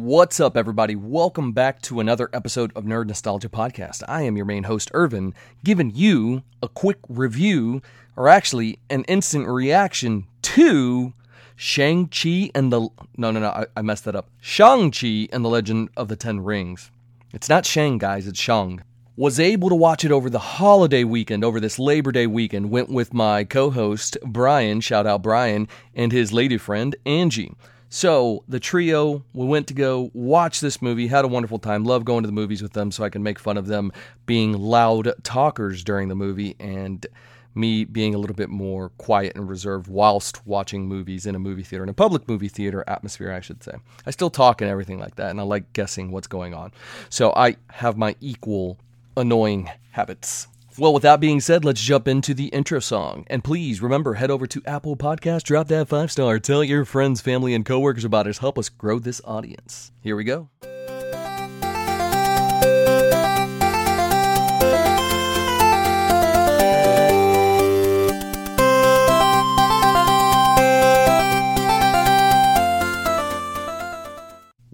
What's up, everybody? Welcome back to another episode of Nerd Nostalgia Podcast. I am your main host, Irvin, giving you a quick review, or actually an instant reaction to Shang-Chi and the. No, no, no, I, I messed that up. Shang-Chi and the Legend of the Ten Rings. It's not Shang, guys, it's Shang. Was able to watch it over the holiday weekend, over this Labor Day weekend. Went with my co host, Brian, shout out Brian, and his lady friend, Angie. So the trio, we went to go watch this movie, had a wonderful time, love going to the movies with them so I can make fun of them being loud talkers during the movie and me being a little bit more quiet and reserved whilst watching movies in a movie theater, in a public movie theater atmosphere, I should say. I still talk and everything like that, and I like guessing what's going on. So I have my equal annoying habits. Well, with that being said, let's jump into the intro song. And please remember, head over to Apple Podcast, drop that five star, tell your friends, family, and coworkers about us. Help us grow this audience. Here we go.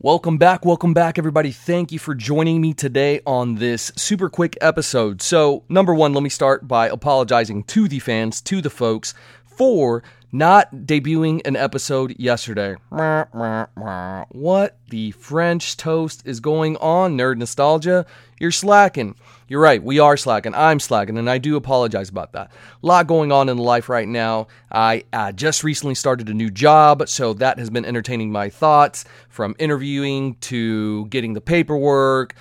Welcome back, welcome back, everybody. Thank you for joining me today on this super quick episode. So, number one, let me start by apologizing to the fans, to the folks, for not debuting an episode yesterday. What the French toast is going on, Nerd Nostalgia? You're slacking. You're right, we are slacking. I'm slacking, and I do apologize about that. A lot going on in life right now. I uh, just recently started a new job, so that has been entertaining my thoughts from interviewing to getting the paperwork.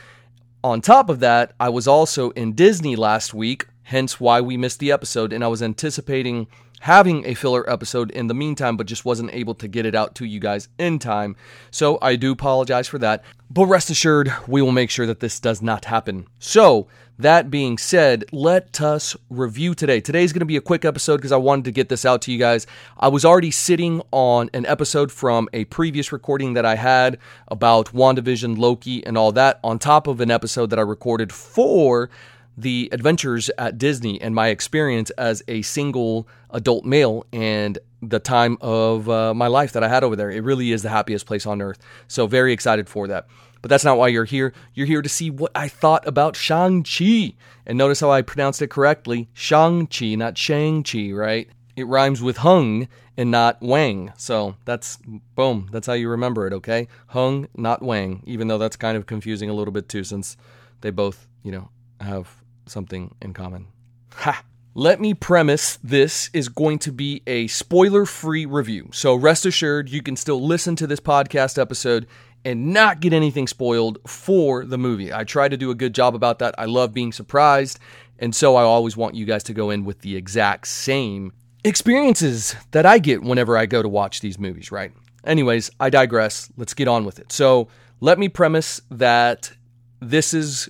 On top of that, I was also in Disney last week, hence why we missed the episode, and I was anticipating having a filler episode in the meantime, but just wasn't able to get it out to you guys in time. So I do apologize for that. But rest assured, we will make sure that this does not happen. So, that being said, let us review today. Today's going to be a quick episode because I wanted to get this out to you guys. I was already sitting on an episode from a previous recording that I had about WandaVision, Loki, and all that, on top of an episode that I recorded for the adventures at Disney and my experience as a single adult male and the time of uh, my life that I had over there. It really is the happiest place on earth. So, very excited for that. But that's not why you're here. You're here to see what I thought about Shang-Chi. And notice how I pronounced it correctly Shang-Chi, not Shang-Chi, right? It rhymes with hung and not wang. So that's boom. That's how you remember it, okay? Hung, not wang, even though that's kind of confusing a little bit too, since they both, you know, have something in common. Ha! Let me premise this is going to be a spoiler free review. So rest assured, you can still listen to this podcast episode and not get anything spoiled for the movie. I try to do a good job about that. I love being surprised. And so I always want you guys to go in with the exact same experiences that I get whenever I go to watch these movies, right? Anyways, I digress. Let's get on with it. So let me premise that this is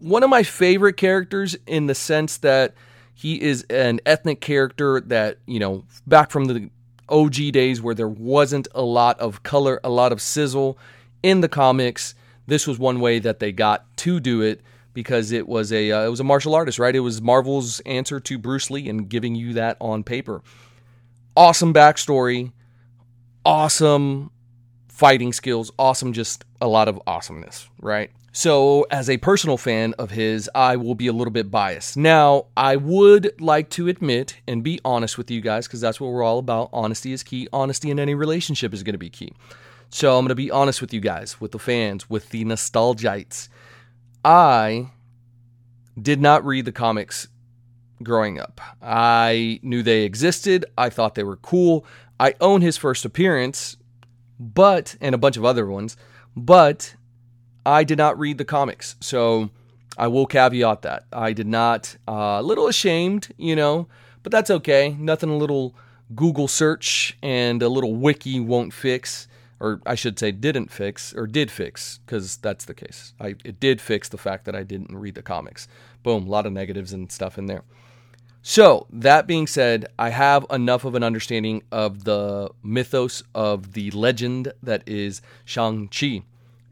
one of my favorite characters in the sense that he is an ethnic character that, you know, back from the OG days where there wasn't a lot of color, a lot of sizzle in the comics. This was one way that they got to do it because it was a uh, it was a martial artist, right? It was Marvel's answer to Bruce Lee and giving you that on paper. Awesome backstory, awesome fighting skills, awesome just a lot of awesomeness, right? So, as a personal fan of his, I will be a little bit biased. Now, I would like to admit and be honest with you guys because that's what we're all about. Honesty is key. Honesty in any relationship is going to be key. So, I'm going to be honest with you guys, with the fans, with the nostalgites. I did not read the comics growing up. I knew they existed. I thought they were cool. I own his first appearance, but, and a bunch of other ones, but I did not read the comics, so I will caveat that. I did not. Uh, a little ashamed, you know, but that's okay. Nothing a little Google search and a little wiki won't fix, or I should say, didn't fix, or did fix, because that's the case. I, it did fix the fact that I didn't read the comics. Boom, a lot of negatives and stuff in there. So, that being said, I have enough of an understanding of the mythos of the legend that is Shang-Chi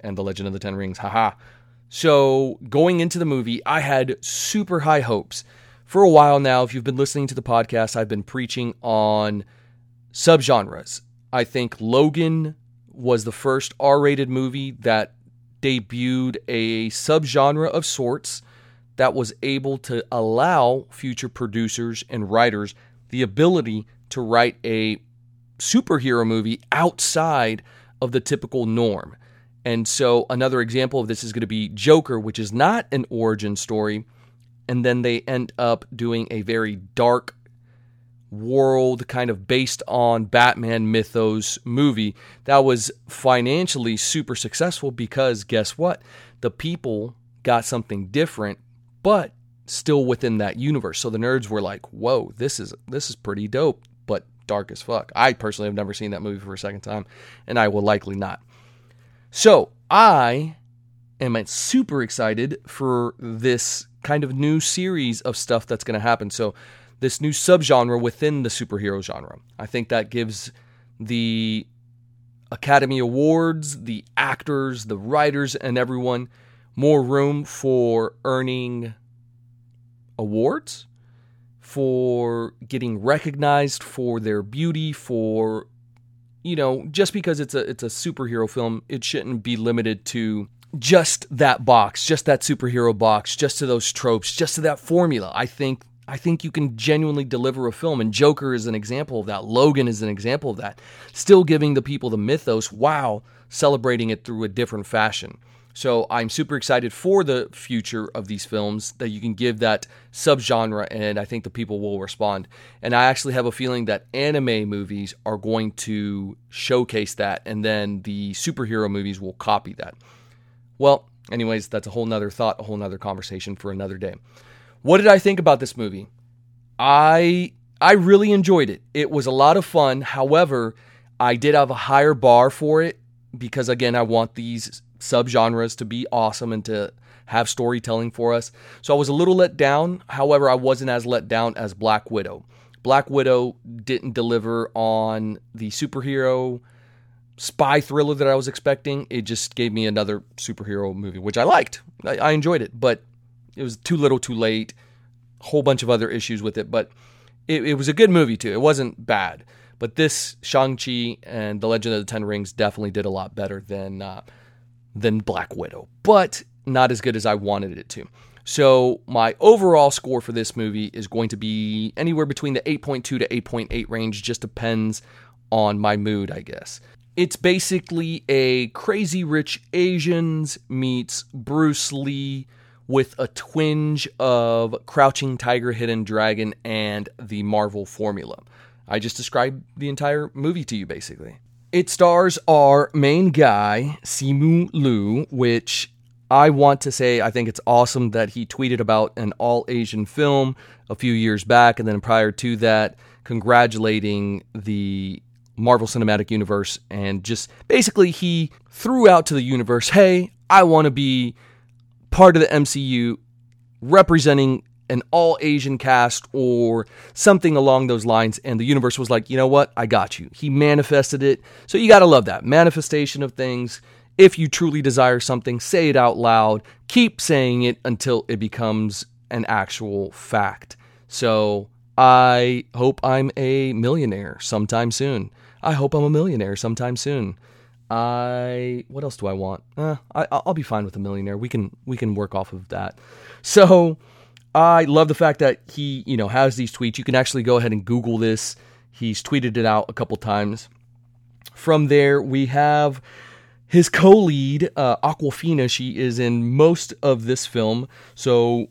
and The Legend of the Ten Rings. Haha. So, going into the movie, I had super high hopes. For a while now, if you've been listening to the podcast, I've been preaching on subgenres. I think Logan was the first R rated movie that debuted a subgenre of sorts that was able to allow future producers and writers the ability to write a superhero movie outside of the typical norm. And so another example of this is going to be Joker, which is not an origin story. And then they end up doing a very dark world kind of based on Batman mythos movie that was financially super successful because guess what? The people got something different, but still within that universe. So the nerds were like, "Whoa, this is this is pretty dope, but dark as fuck." I personally have never seen that movie for a second time, and I will likely not. So I am super excited for this kind of new series of stuff that's going to happen. So this new subgenre within the superhero genre. I think that gives the Academy Awards, the actors, the writers, and everyone more room for earning awards, for getting recognized for their beauty, for you know, just because it's a it's a superhero film, it shouldn't be limited to just that box, just that superhero box, just to those tropes, just to that formula. I think I think you can genuinely deliver a film, and Joker is an example of that. Logan is an example of that. Still giving the people the mythos while celebrating it through a different fashion. So I'm super excited for the future of these films that you can give that subgenre, and I think the people will respond. And I actually have a feeling that anime movies are going to showcase that, and then the superhero movies will copy that. Well, anyways, that's a whole nother thought, a whole nother conversation for another day. What did I think about this movie? I I really enjoyed it. It was a lot of fun. However, I did have a higher bar for it because again, I want these subgenres to be awesome and to have storytelling for us. So I was a little let down. However, I wasn't as let down as Black Widow. Black Widow didn't deliver on the superhero spy thriller that I was expecting. It just gave me another superhero movie, which I liked. I, I enjoyed it, but it was too little, too late. Whole bunch of other issues with it, but it, it was a good movie too. It wasn't bad. But this Shang-Chi and The Legend of the Ten Rings definitely did a lot better than uh, than Black Widow, but not as good as I wanted it to. So my overall score for this movie is going to be anywhere between the 8.2 to 8.8 range, just depends on my mood, I guess. It's basically a Crazy Rich Asians meets Bruce Lee with a twinge of Crouching Tiger, Hidden Dragon, and the Marvel formula. I just described the entire movie to you, basically. It stars our main guy, Simu Liu, which I want to say I think it's awesome that he tweeted about an all Asian film a few years back, and then prior to that, congratulating the Marvel Cinematic Universe, and just basically he threw out to the universe, hey, I want to be part of the MCU representing an all Asian cast or something along those lines. And the universe was like, you know what? I got you. He manifested it. So you got to love that manifestation of things. If you truly desire something, say it out loud. Keep saying it until it becomes an actual fact. So I hope I'm a millionaire sometime soon. I hope I'm a millionaire sometime soon. I what else do I want? Uh, I, I'll be fine with a millionaire. We can we can work off of that. So I love the fact that he you know has these tweets. You can actually go ahead and Google this. He's tweeted it out a couple times. From there, we have his co-lead uh, Awkwafina. She is in most of this film. So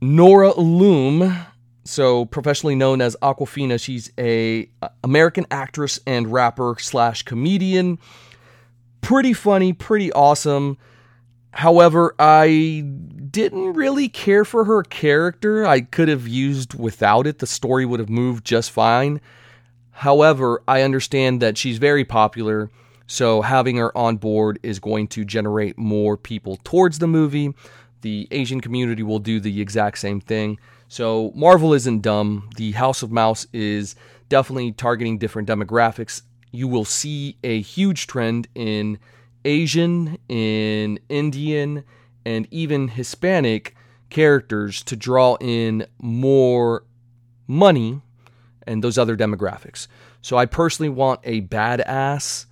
Nora Lum so professionally known as Awkwafina, she's a American actress and rapper slash comedian. Pretty funny, pretty awesome. However, I didn't really care for her character. I could have used without it. The story would have moved just fine. However, I understand that she's very popular, so having her on board is going to generate more people towards the movie. The Asian community will do the exact same thing. So Marvel isn't dumb. The House of Mouse is definitely targeting different demographics. You will see a huge trend in Asian, in Indian, and even Hispanic characters to draw in more money and those other demographics. So I personally want a badass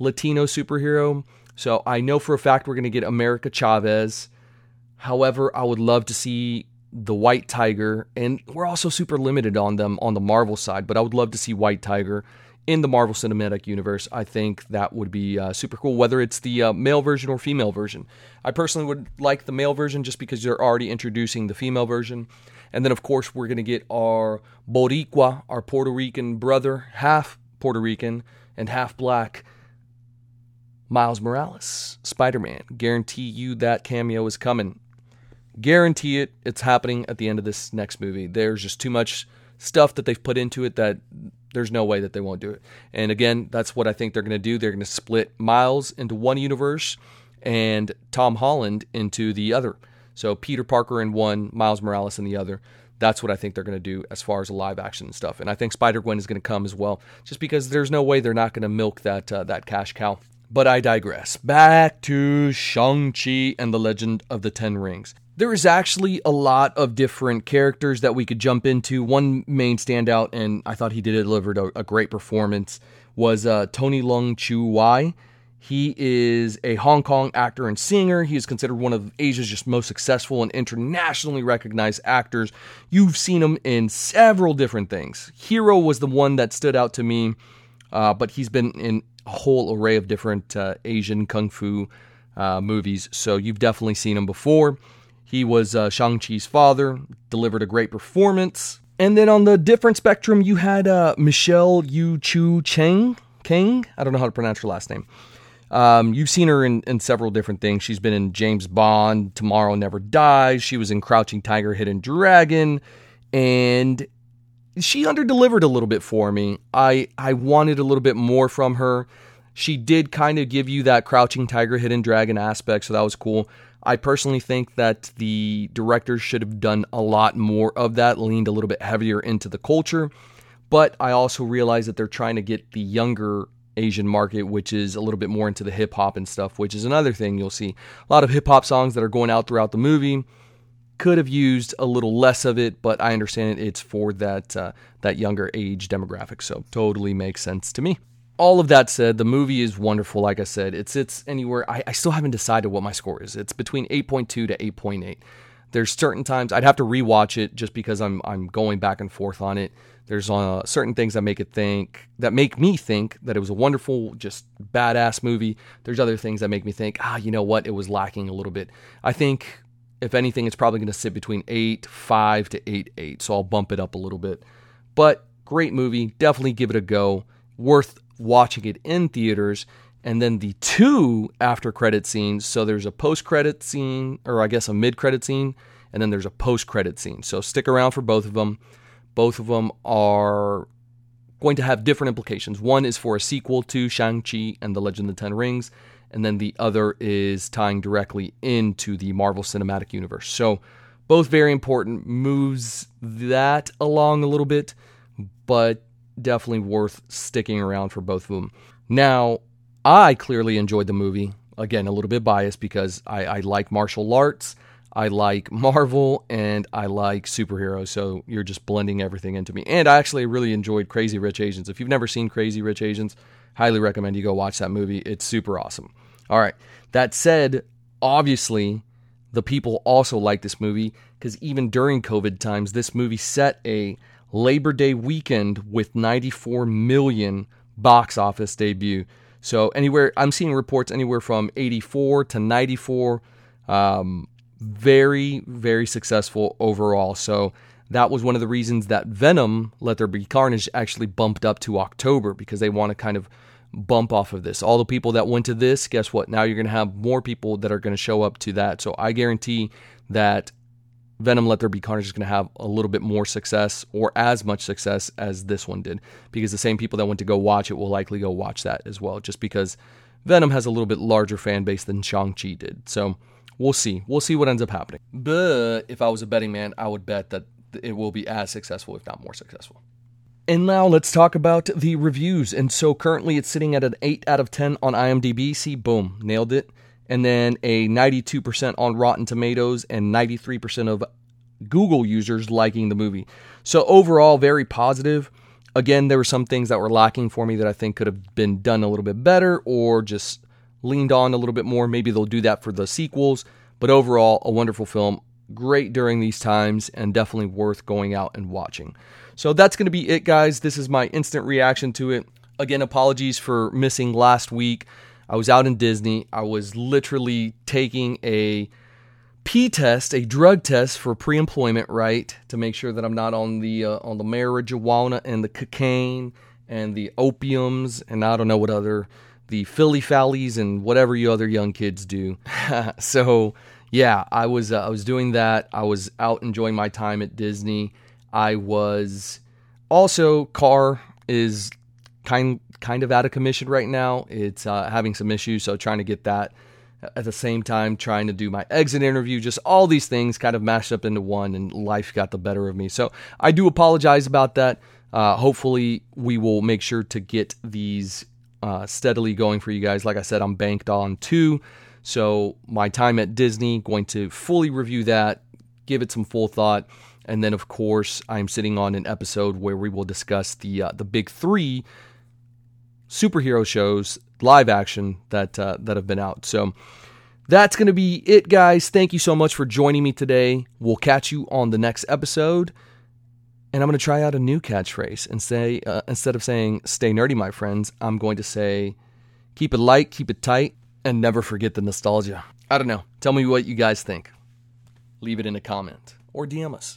Latino superhero. So I know for a fact we're going to get America Chavez. However, I would love to see the White Tiger, and we're also super limited on them on the Marvel side, but I would love to see White Tiger in the Marvel Cinematic Universe. I think that would be uh, super cool, whether it's the uh, male version or female version. I personally would like the male version just because they're already introducing the female version. And then, of course, we're going to get our Boricua, our Puerto Rican brother, half Puerto Rican and half black, Miles Morales, Spider Man. Guarantee you that cameo is coming. Guarantee it, it's happening at the end of this next movie. There's just too much stuff that they've put into it that there's no way that they won't do it. And again, that's what I think they're going to do. They're going to split Miles into one universe and Tom Holland into the other. So Peter Parker in one, Miles Morales in the other. That's what I think they're going to do as far as live action stuff. And I think Spider Gwen is going to come as well, just because there's no way they're not going to milk that uh, that cash cow. But I digress. Back to Shang-Chi and the Legend of the Ten Rings. There is actually a lot of different characters that we could jump into. One main standout, and I thought he did delivered a, a great performance, was uh, Tony Leung Chiu Wai. He is a Hong Kong actor and singer. He is considered one of Asia's just most successful and internationally recognized actors. You've seen him in several different things. Hero was the one that stood out to me, uh, but he's been in a whole array of different uh, Asian kung fu uh, movies, so you've definitely seen him before. He was uh, Shang-Chi's father, delivered a great performance. And then on the different spectrum, you had uh, Michelle Yeoh Chu Cheng. King? I don't know how to pronounce her last name. Um, you've seen her in, in several different things. She's been in James Bond, Tomorrow Never Dies. She was in Crouching Tiger, Hidden Dragon. And she underdelivered a little bit for me. I I wanted a little bit more from her. She did kind of give you that crouching tiger, hidden dragon aspect, so that was cool. I personally think that the directors should have done a lot more of that, leaned a little bit heavier into the culture. But I also realize that they're trying to get the younger Asian market, which is a little bit more into the hip hop and stuff, which is another thing you'll see. A lot of hip hop songs that are going out throughout the movie could have used a little less of it, but I understand it's for that uh, that younger age demographic, so totally makes sense to me. All of that said, the movie is wonderful. Like I said, it's it's anywhere. I, I still haven't decided what my score is. It's between 8.2 to 8.8. There's certain times I'd have to rewatch it just because I'm I'm going back and forth on it. There's uh, certain things that make it think that make me think that it was a wonderful, just badass movie. There's other things that make me think, ah, you know what, it was lacking a little bit. I think if anything, it's probably going to sit between 8, 5 to 8, 8. So I'll bump it up a little bit. But great movie. Definitely give it a go. Worth watching it in theaters. And then the two after credit scenes. So there's a post credit scene, or I guess a mid credit scene, and then there's a post credit scene. So stick around for both of them. Both of them are going to have different implications. One is for a sequel to Shang-Chi and the Legend of the Ten Rings, and then the other is tying directly into the Marvel Cinematic Universe. So, both very important moves that along a little bit, but definitely worth sticking around for both of them. Now, I clearly enjoyed the movie. Again, a little bit biased because I, I like martial arts, I like Marvel, and I like superheroes. So you're just blending everything into me. And I actually really enjoyed Crazy Rich Asians. If you've never seen Crazy Rich Asians, highly recommend you go watch that movie. It's super awesome. All right. That said, obviously, the people also like this movie because even during COVID times, this movie set a Labor Day weekend with 94 million box office debut. So anywhere I'm seeing reports anywhere from 84 to 94. Um, very very successful overall. So that was one of the reasons that Venom Let There Be Carnage actually bumped up to October because they want to kind of bump off of this. All the people that went to this, guess what? Now you're going to have more people that are going to show up to that. So I guarantee that Venom Let There Be Carnage is going to have a little bit more success or as much success as this one did because the same people that went to go watch it will likely go watch that as well just because Venom has a little bit larger fan base than Shang-Chi did. So we'll see. We'll see what ends up happening. But if I was a betting man, I would bet that it will be as successful, if not more successful. And now let's talk about the reviews. And so currently it's sitting at an 8 out of 10 on IMDb. See, boom, nailed it. And then a 92% on Rotten Tomatoes and 93% of Google users liking the movie. So overall, very positive. Again, there were some things that were lacking for me that I think could have been done a little bit better or just leaned on a little bit more. Maybe they'll do that for the sequels. But overall, a wonderful film. Great during these times and definitely worth going out and watching. So that's going to be it, guys. This is my instant reaction to it. Again, apologies for missing last week. I was out in Disney. I was literally taking a P test, a drug test for pre-employment, right, to make sure that I'm not on the uh, on the marijuana and the cocaine and the opiums and I don't know what other the Philly Fallies and whatever you other young kids do. so yeah, I was uh, I was doing that. I was out enjoying my time at Disney. I was also car is kind kind of out of commission right now. It's uh, having some issues, so trying to get that at the same time trying to do my exit interview just all these things kind of mashed up into one and life got the better of me. So i do apologize about that. Uh, hopefully we will make sure to get these uh, steadily going for you guys. Like i said i'm banked on two. So my time at disney going to fully review that give it some full thought. And then of course i'm sitting on an episode where we will discuss the uh, the big three superhero shows live action that uh, that have been out. So that's going to be it, guys. Thank you so much for joining me today. We'll catch you on the next episode. And I'm going to try out a new catchphrase and say, uh, instead of saying "Stay nerdy, my friends," I'm going to say, "Keep it light, keep it tight, and never forget the nostalgia." I don't know. Tell me what you guys think. Leave it in a comment or DM us.